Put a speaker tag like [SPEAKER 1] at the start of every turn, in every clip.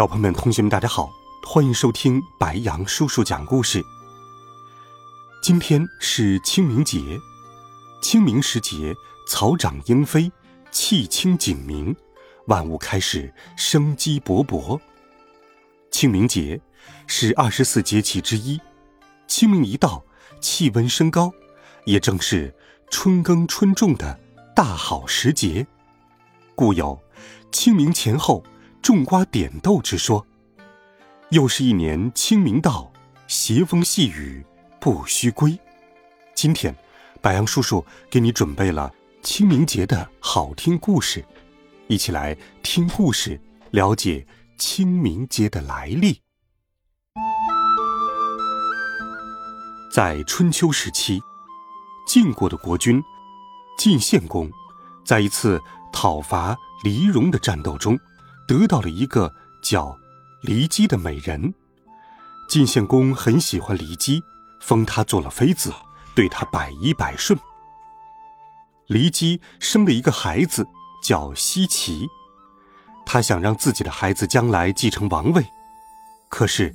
[SPEAKER 1] 小朋友们、同学们，大家好，欢迎收听白羊叔叔讲故事。今天是清明节，清明时节，草长莺飞，气清景明，万物开始生机勃勃。清明节是二十四节气之一，清明一到，气温升高，也正是春耕春种的大好时节，故有清明前后。种瓜点豆之说，又是一年清明到，斜风细雨不须归。今天，白杨叔叔给你准备了清明节的好听故事，一起来听故事，了解清明节的来历。在春秋时期，晋国的国君晋献公，在一次讨伐黎戎的战斗中。得到了一个叫骊姬的美人，晋献公很喜欢骊姬，封她做了妃子，对她百依百顺。骊姬生了一个孩子，叫奚齐，他想让自己的孩子将来继承王位，可是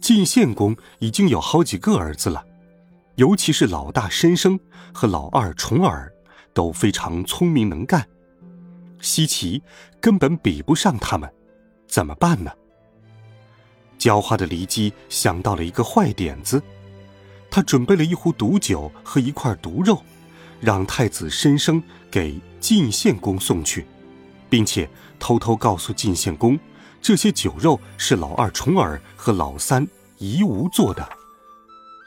[SPEAKER 1] 晋献公已经有好几个儿子了，尤其是老大申生和老二重耳都非常聪明能干。西岐根本比不上他们，怎么办呢？狡猾的骊姬想到了一个坏点子，他准备了一壶毒酒和一块毒肉，让太子申生给晋献公送去，并且偷偷告诉晋献公，这些酒肉是老二重耳和老三夷吾做的。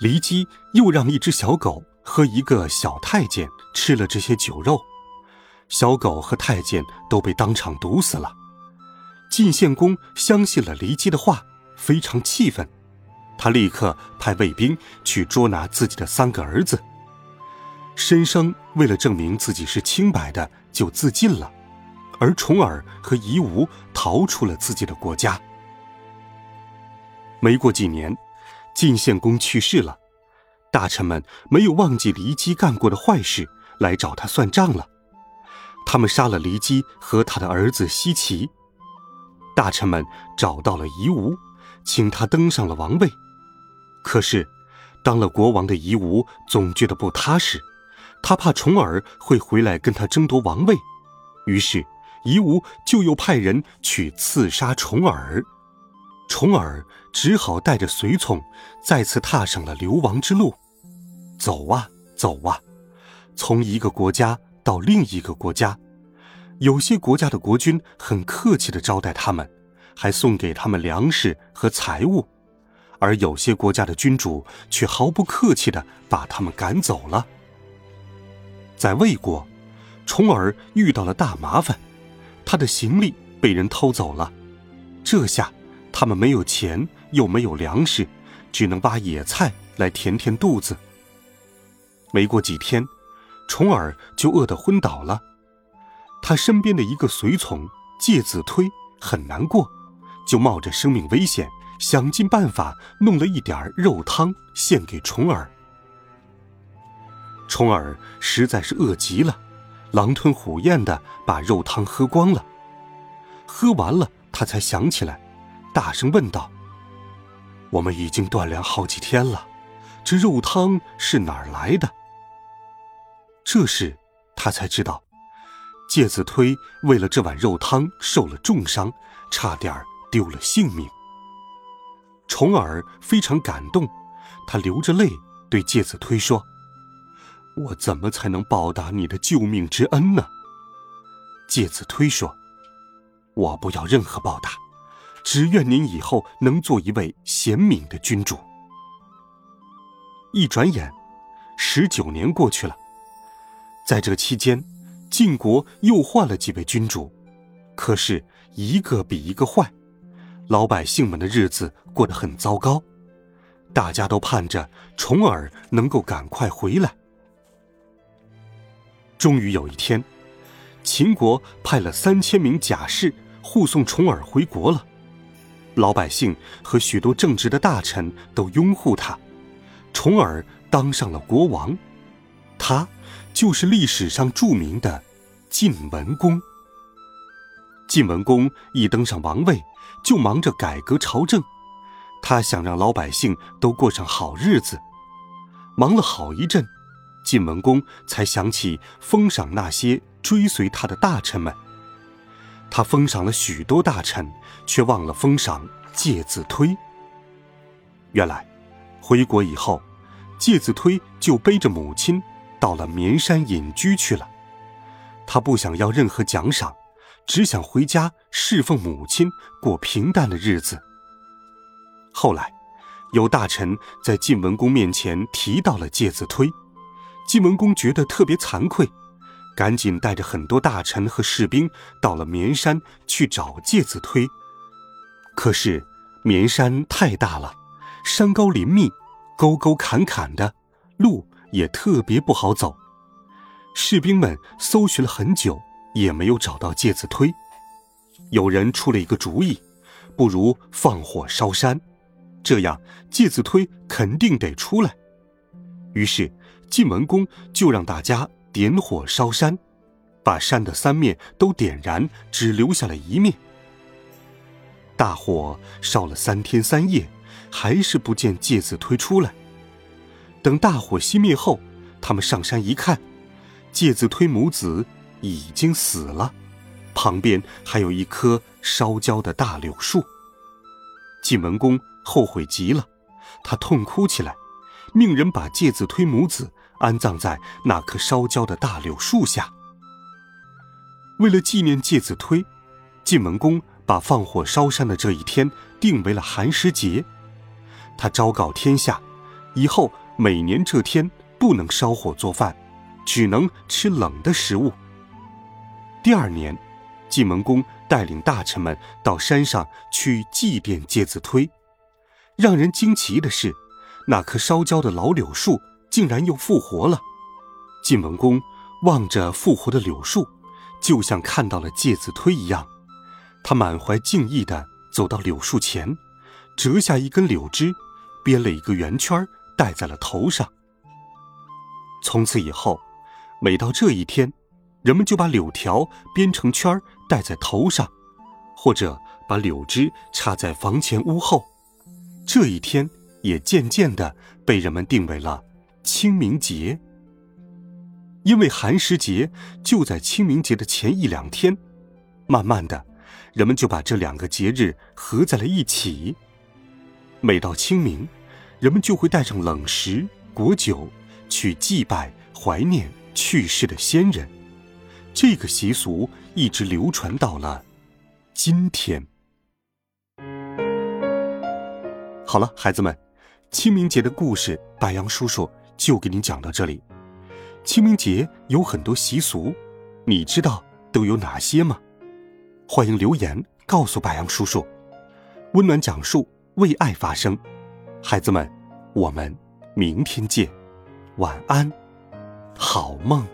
[SPEAKER 1] 骊姬又让一只小狗和一个小太监吃了这些酒肉。小狗和太监都被当场毒死了。晋献公相信了骊姬的话，非常气愤，他立刻派卫兵去捉拿自己的三个儿子。申生为了证明自己是清白的，就自尽了，而重耳和夷吾逃出了自己的国家。没过几年，晋献公去世了，大臣们没有忘记骊姬干过的坏事，来找他算账了。他们杀了骊姬和他的儿子奚齐，大臣们找到了夷吾，请他登上了王位。可是，当了国王的夷吾总觉得不踏实，他怕重耳会回来跟他争夺王位，于是夷吾就又派人去刺杀重耳。重耳只好带着随从再次踏上了流亡之路，走啊走啊，从一个国家。到另一个国家，有些国家的国君很客气的招待他们，还送给他们粮食和财物；而有些国家的君主却毫不客气的把他们赶走了。在魏国，重耳遇到了大麻烦，他的行李被人偷走了。这下他们没有钱，又没有粮食，只能挖野菜来填填肚子。没过几天。重耳就饿得昏倒了，他身边的一个随从介子推很难过，就冒着生命危险，想尽办法弄了一点肉汤献给重耳。重耳实在是饿极了，狼吞虎咽的把肉汤喝光了。喝完了，他才想起来，大声问道：“我们已经断粮好几天了，这肉汤是哪儿来的？”这时，他才知道，介子推为了这碗肉汤受了重伤，差点丢了性命。重耳非常感动，他流着泪对介子推说：“我怎么才能报答你的救命之恩呢？”介子推说：“我不要任何报答，只愿您以后能做一位贤明的君主。”一转眼，十九年过去了。在这期间，晋国又换了几位君主，可是一个比一个坏，老百姓们的日子过得很糟糕，大家都盼着重耳能够赶快回来。终于有一天，秦国派了三千名甲士护送重耳回国了。老百姓和许多正直的大臣都拥护他，重耳当上了国王。他就是历史上著名的晋文公。晋文公一登上王位，就忙着改革朝政，他想让老百姓都过上好日子。忙了好一阵，晋文公才想起封赏那些追随他的大臣们。他封赏了许多大臣，却忘了封赏介子推。原来，回国以后，介子推就背着母亲到了绵山隐居去了。他不想要任何奖赏，只想回家侍奉母亲，过平淡的日子。后来，有大臣在晋文公面前提到了介子推，晋文公觉得特别惭愧。赶紧带着很多大臣和士兵到了绵山去找介子推。可是绵山太大了，山高林密，沟沟坎坎的，路也特别不好走。士兵们搜寻了很久，也没有找到介子推。有人出了一个主意，不如放火烧山，这样介子推肯定得出来。于是晋文公就让大家。点火烧山，把山的三面都点燃，只留下了一面。大火烧了三天三夜，还是不见介子推出来。等大火熄灭后，他们上山一看，介子推母子已经死了，旁边还有一棵烧焦的大柳树。晋文公后悔极了，他痛哭起来，命人把介子推母子。安葬在那棵烧焦的大柳树下。为了纪念介子推，晋文公把放火烧山的这一天定为了寒食节。他昭告天下，以后每年这天不能烧火做饭，只能吃冷的食物。第二年，晋文公带领大臣们到山上去祭奠介子推。让人惊奇的是，那棵烧焦的老柳树。竟然又复活了！晋文公望着复活的柳树，就像看到了介子推一样。他满怀敬意地走到柳树前，折下一根柳枝，编了一个圆圈儿，戴在了头上。从此以后，每到这一天，人们就把柳条编成圈戴在头上，或者把柳枝插在房前屋后。这一天也渐渐的被人们定为了。清明节，因为寒食节就在清明节的前一两天，慢慢的，人们就把这两个节日合在了一起。每到清明，人们就会带上冷食、果酒去祭拜、怀念去世的先人。这个习俗一直流传到了今天。好了，孩子们，清明节的故事，白杨叔叔。就给你讲到这里。清明节有很多习俗，你知道都有哪些吗？欢迎留言告诉白杨叔叔。温暖讲述，为爱发声。孩子们，我们明天见，晚安，好梦。